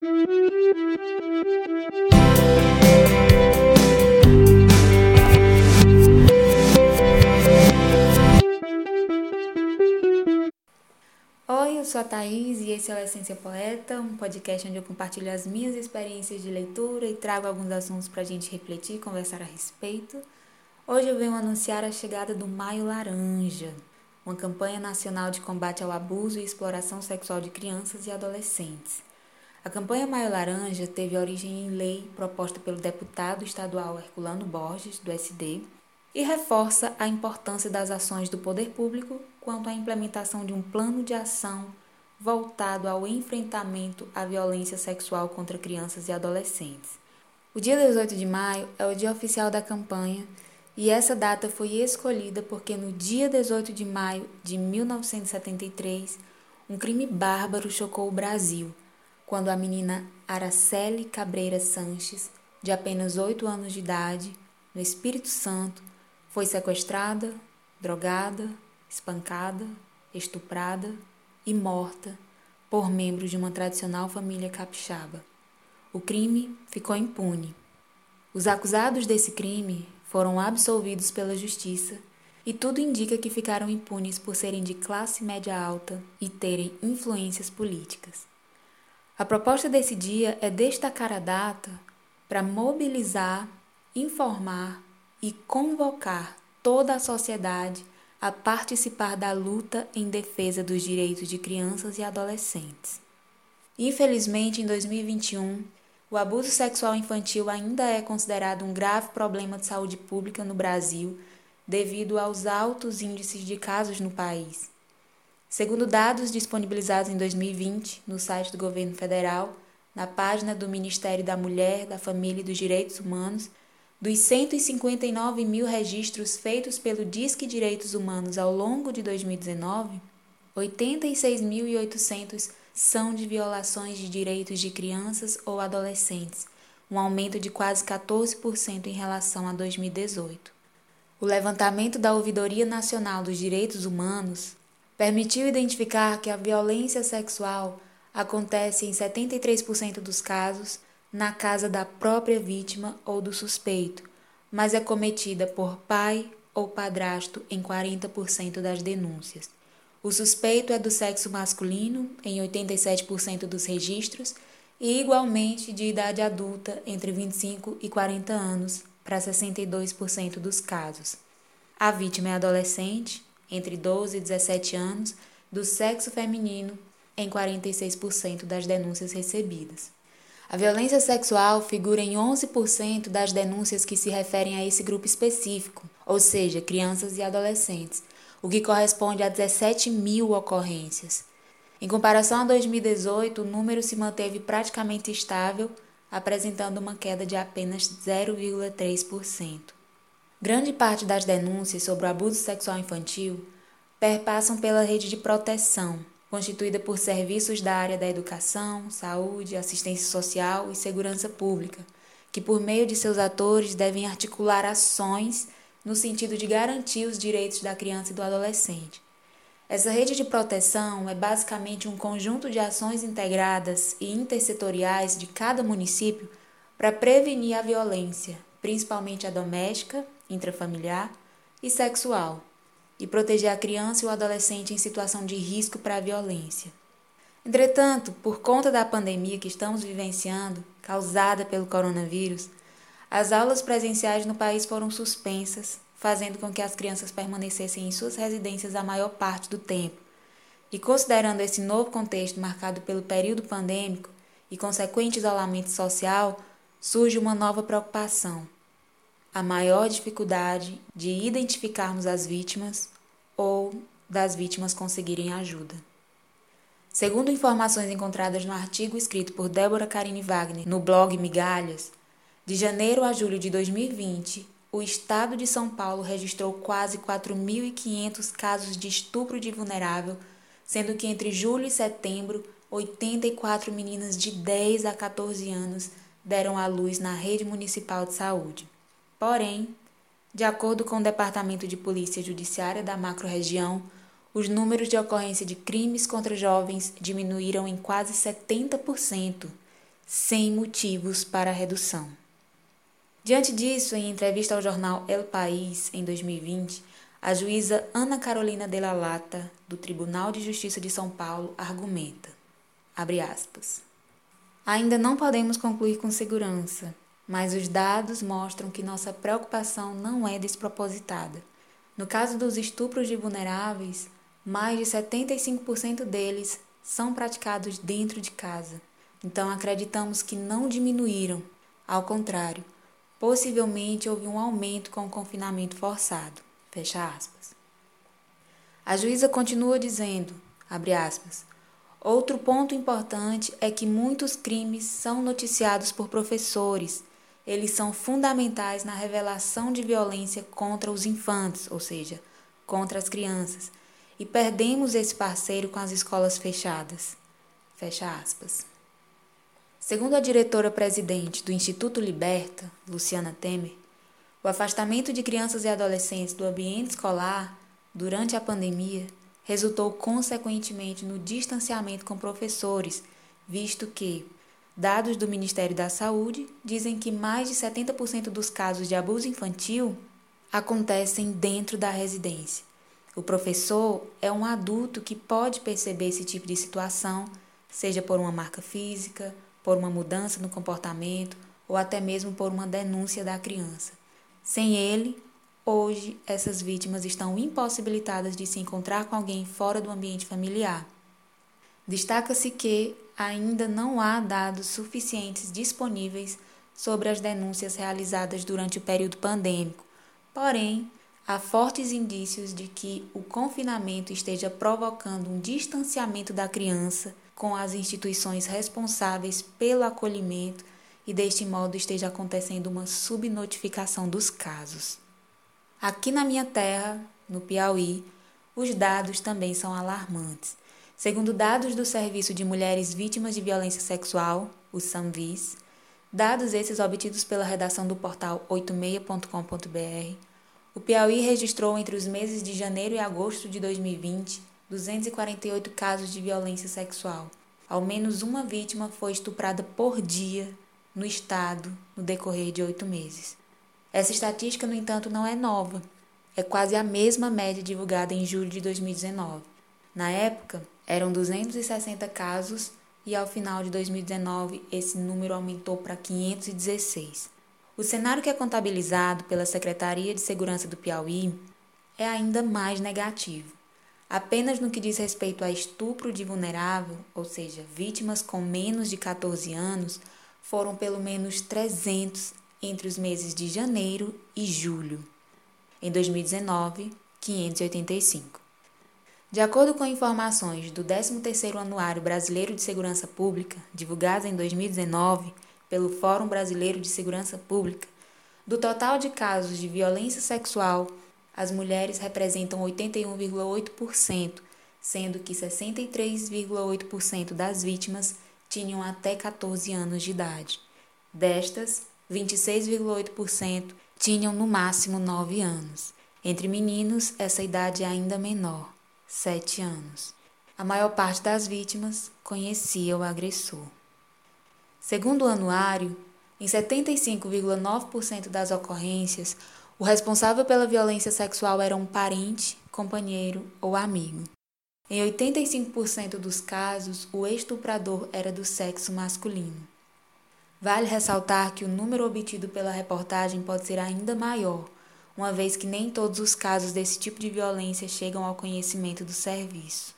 Oi, eu sou a Thaís e esse é o Essência Poeta, um podcast onde eu compartilho as minhas experiências de leitura e trago alguns assuntos para a gente refletir e conversar a respeito. Hoje eu venho anunciar a chegada do Maio Laranja, uma campanha nacional de combate ao abuso e exploração sexual de crianças e adolescentes. A campanha Maio Laranja teve origem em lei proposta pelo deputado estadual Herculano Borges, do SD, e reforça a importância das ações do poder público quanto à implementação de um plano de ação voltado ao enfrentamento à violência sexual contra crianças e adolescentes. O dia 18 de maio é o dia oficial da campanha e essa data foi escolhida porque no dia 18 de maio de 1973, um crime bárbaro chocou o Brasil, quando a menina Araceli Cabreira Sanches, de apenas 8 anos de idade, no Espírito Santo, foi sequestrada, drogada, espancada, estuprada e morta por membros de uma tradicional família capixaba. O crime ficou impune. Os acusados desse crime foram absolvidos pela justiça e tudo indica que ficaram impunes por serem de classe média alta e terem influências políticas. A proposta desse dia é destacar a data para mobilizar, informar e convocar toda a sociedade a participar da luta em defesa dos direitos de crianças e adolescentes. Infelizmente, em 2021, o abuso sexual infantil ainda é considerado um grave problema de saúde pública no Brasil devido aos altos índices de casos no país. Segundo dados disponibilizados em 2020 no site do governo federal, na página do Ministério da Mulher, da Família e dos Direitos Humanos, dos 159 mil registros feitos pelo Disque Direitos Humanos ao longo de 2019, 86.800 são de violações de direitos de crianças ou adolescentes, um aumento de quase 14% em relação a 2018. O levantamento da Ouvidoria Nacional dos Direitos Humanos permitiu identificar que a violência sexual acontece em 73% dos casos na casa da própria vítima ou do suspeito, mas é cometida por pai ou padrasto em 40% das denúncias. O suspeito é do sexo masculino, em 87% dos registros, e igualmente de idade adulta, entre 25 e 40 anos, para 62% dos casos. A vítima é adolescente, entre 12 e 17 anos, do sexo feminino, em 46% das denúncias recebidas. A violência sexual figura em 11% das denúncias que se referem a esse grupo específico, ou seja, crianças e adolescentes, o que corresponde a 17 mil ocorrências. Em comparação a 2018, o número se manteve praticamente estável, apresentando uma queda de apenas 0,3%. Grande parte das denúncias sobre o abuso sexual infantil perpassam pela rede de proteção, constituída por serviços da área da educação, saúde, assistência social e segurança pública, que, por meio de seus atores, devem articular ações no sentido de garantir os direitos da criança e do adolescente. Essa rede de proteção é basicamente um conjunto de ações integradas e intersetoriais de cada município para prevenir a violência, principalmente a doméstica, intrafamiliar e sexual e proteger a criança e o adolescente em situação de risco para a violência. Entretanto, por conta da pandemia que estamos vivenciando, causada pelo coronavírus, as aulas presenciais no país foram suspensas, fazendo com que as crianças permanecessem em suas residências a maior parte do tempo. E considerando esse novo contexto marcado pelo período pandêmico e consequente isolamento social, surge uma nova preocupação a maior dificuldade de identificarmos as vítimas ou das vítimas conseguirem ajuda. Segundo informações encontradas no artigo escrito por Débora Karine Wagner no blog Migalhas, de janeiro a julho de 2020, o estado de São Paulo registrou quase 4.500 casos de estupro de vulnerável, sendo que entre julho e setembro, 84 meninas de 10 a 14 anos deram à luz na rede municipal de saúde. Porém, de acordo com o Departamento de Polícia Judiciária da macro-região, os números de ocorrência de crimes contra jovens diminuíram em quase 70%, sem motivos para redução. Diante disso, em entrevista ao jornal El País em 2020, a juíza Ana Carolina de la Lata, do Tribunal de Justiça de São Paulo, argumenta, aspas, Ainda não podemos concluir com segurança, mas os dados mostram que nossa preocupação não é despropositada. No caso dos estupros de vulneráveis, mais de 75% deles são praticados dentro de casa. Então acreditamos que não diminuíram, ao contrário, possivelmente houve um aumento com o confinamento forçado. Fecha aspas. A juíza continua dizendo, abre aspas, outro ponto importante é que muitos crimes são noticiados por professores. Eles são fundamentais na revelação de violência contra os infantes, ou seja, contra as crianças, e perdemos esse parceiro com as escolas fechadas. Fecha aspas. Segundo a diretora-presidente do Instituto Liberta, Luciana Temer, o afastamento de crianças e adolescentes do ambiente escolar durante a pandemia resultou consequentemente no distanciamento com professores, visto que dados do Ministério da Saúde dizem que mais de 70% dos casos de abuso infantil acontecem dentro da residência. O professor é um adulto que pode perceber esse tipo de situação, seja por uma marca física, por uma mudança no comportamento ou até mesmo por uma denúncia da criança. Sem ele, hoje essas vítimas estão impossibilitadas de se encontrar com alguém fora do ambiente familiar. Destaca-se que ainda não há dados suficientes disponíveis sobre as denúncias realizadas durante o período pandêmico, porém, há fortes indícios de que o confinamento esteja provocando um distanciamento da criança com as instituições responsáveis pelo acolhimento e deste modo esteja acontecendo uma subnotificação dos casos. Aqui na minha terra, no Piauí, os dados também são alarmantes. Segundo dados do Serviço de Mulheres Vítimas de Violência Sexual, o SAMVIS, dados esses obtidos pela redação do portal 86.com.br, o Piauí registrou entre os meses de janeiro e agosto de 2020 248 casos de violência sexual. Ao menos uma vítima foi estuprada por dia no estado no decorrer de oito meses. Essa estatística, no entanto, não é nova. É quase a mesma média divulgada em julho de 2019. Na época, eram 260 casos e ao final de 2019 esse número aumentou para 516. O cenário que é contabilizado pela Secretaria de Segurança do Piauí é ainda mais negativo. Apenas no que diz respeito a estupro de vulnerável, ou seja, vítimas com menos de 14 anos, foram pelo menos 300 entre os meses de janeiro e julho. Em 2019, 585. De acordo com informações do 13º Anuário Brasileiro de Segurança Pública, divulgadas em 2019 pelo Fórum Brasileiro de Segurança Pública, do total de casos de violência sexual, as mulheres representam 81,8%, sendo que 63,8% das vítimas tinham até 14 anos de idade. Destas, 26,8% tinham no máximo 9 anos. Entre meninos, essa idade é ainda menor, 7 anos. A maior parte das vítimas conhecia o agressor. Segundo o anuário, em 75,9% das ocorrências, o responsável pela violência sexual era um parente, companheiro ou amigo. Em 85% dos casos, o estuprador era do sexo masculino. Vale ressaltar que o número obtido pela reportagem pode ser ainda maior, uma vez que nem todos os casos desse tipo de violência chegam ao conhecimento do serviço.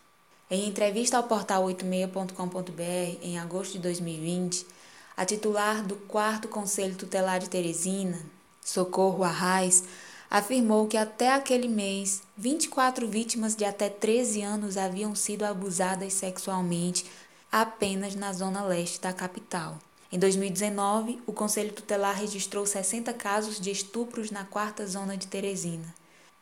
Em entrevista ao portal 86.com.br em agosto de 2020, a titular do 4 Conselho Tutelar de Teresina, Socorro Arraes, afirmou que até aquele mês, 24 vítimas de até 13 anos haviam sido abusadas sexualmente apenas na zona leste da capital. Em 2019, o Conselho Tutelar registrou 60 casos de estupros na quarta zona de Teresina.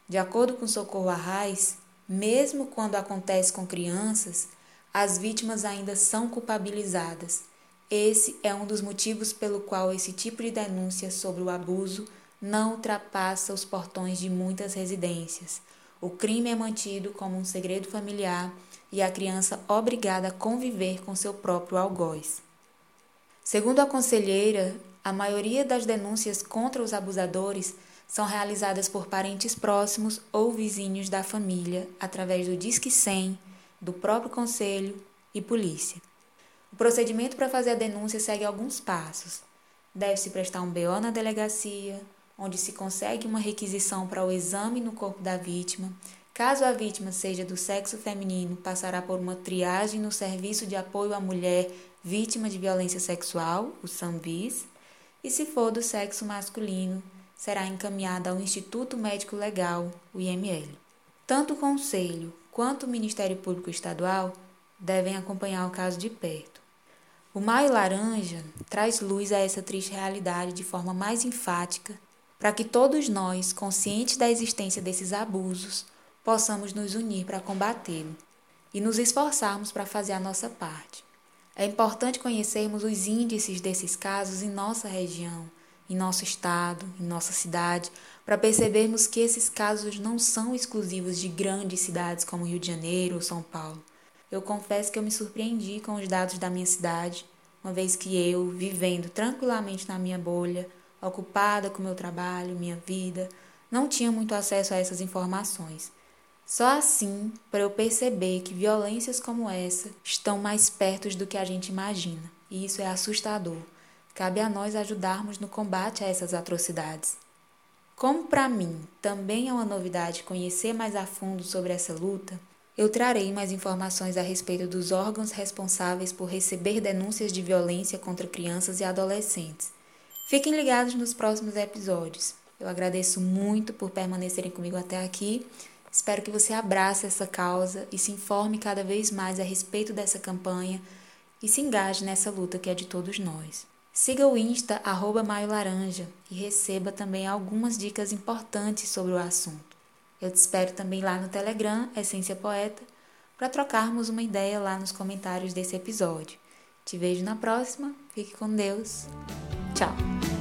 De acordo com Socorro Arraes, mesmo quando acontece com crianças, as vítimas ainda são culpabilizadas. Esse é um dos motivos pelo qual esse tipo de denúncia sobre o abuso não ultrapassa os portões de muitas residências. O crime é mantido como um segredo familiar e a criança obrigada a conviver com seu próprio algoz. Segundo a conselheira, a maioria das denúncias contra os abusadores são realizadas por parentes próximos ou vizinhos da família através do Disque 100, do próprio conselho e polícia. O procedimento para fazer a denúncia segue alguns passos. Deve-se prestar um BO na delegacia, onde se consegue uma requisição para o exame no corpo da vítima. Caso a vítima seja do sexo feminino, passará por uma triagem no Serviço de Apoio à Mulher Vítima de Violência Sexual, o SAMVIS, e se for do sexo masculino, será encaminhada ao Instituto Médico Legal, o IML. Tanto o Conselho quanto o Ministério Público Estadual devem acompanhar o caso de perto. O Maio Laranja traz luz a essa triste realidade de forma mais enfática, para que todos nós, conscientes da existência desses abusos, possamos nos unir para combatê-lo e nos esforçarmos para fazer a nossa parte. É importante conhecermos os índices desses casos em nossa região, em nosso estado, em nossa cidade, para percebermos que esses casos não são exclusivos de grandes cidades como Rio de Janeiro ou São Paulo. Eu confesso que eu me surpreendi com os dados da minha cidade, uma vez que eu, vivendo tranquilamente na minha bolha, ocupada com meu trabalho, minha vida, não tinha muito acesso a essas informações. Só assim para eu perceber que violências como essa estão mais perto do que a gente imagina, e isso é assustador. Cabe a nós ajudarmos no combate a essas atrocidades. Como para mim também é uma novidade conhecer mais a fundo sobre essa luta, eu trarei mais informações a respeito dos órgãos responsáveis por receber denúncias de violência contra crianças e adolescentes. Fiquem ligados nos próximos episódios. Eu agradeço muito por permanecerem comigo até aqui. Espero que você abrace essa causa e se informe cada vez mais a respeito dessa campanha e se engaje nessa luta que é de todos nós. Siga o Insta, arroba Maio Laranja, e receba também algumas dicas importantes sobre o assunto. Eu te espero também lá no Telegram, Essência Poeta, para trocarmos uma ideia lá nos comentários desse episódio. Te vejo na próxima, fique com Deus. Tchau!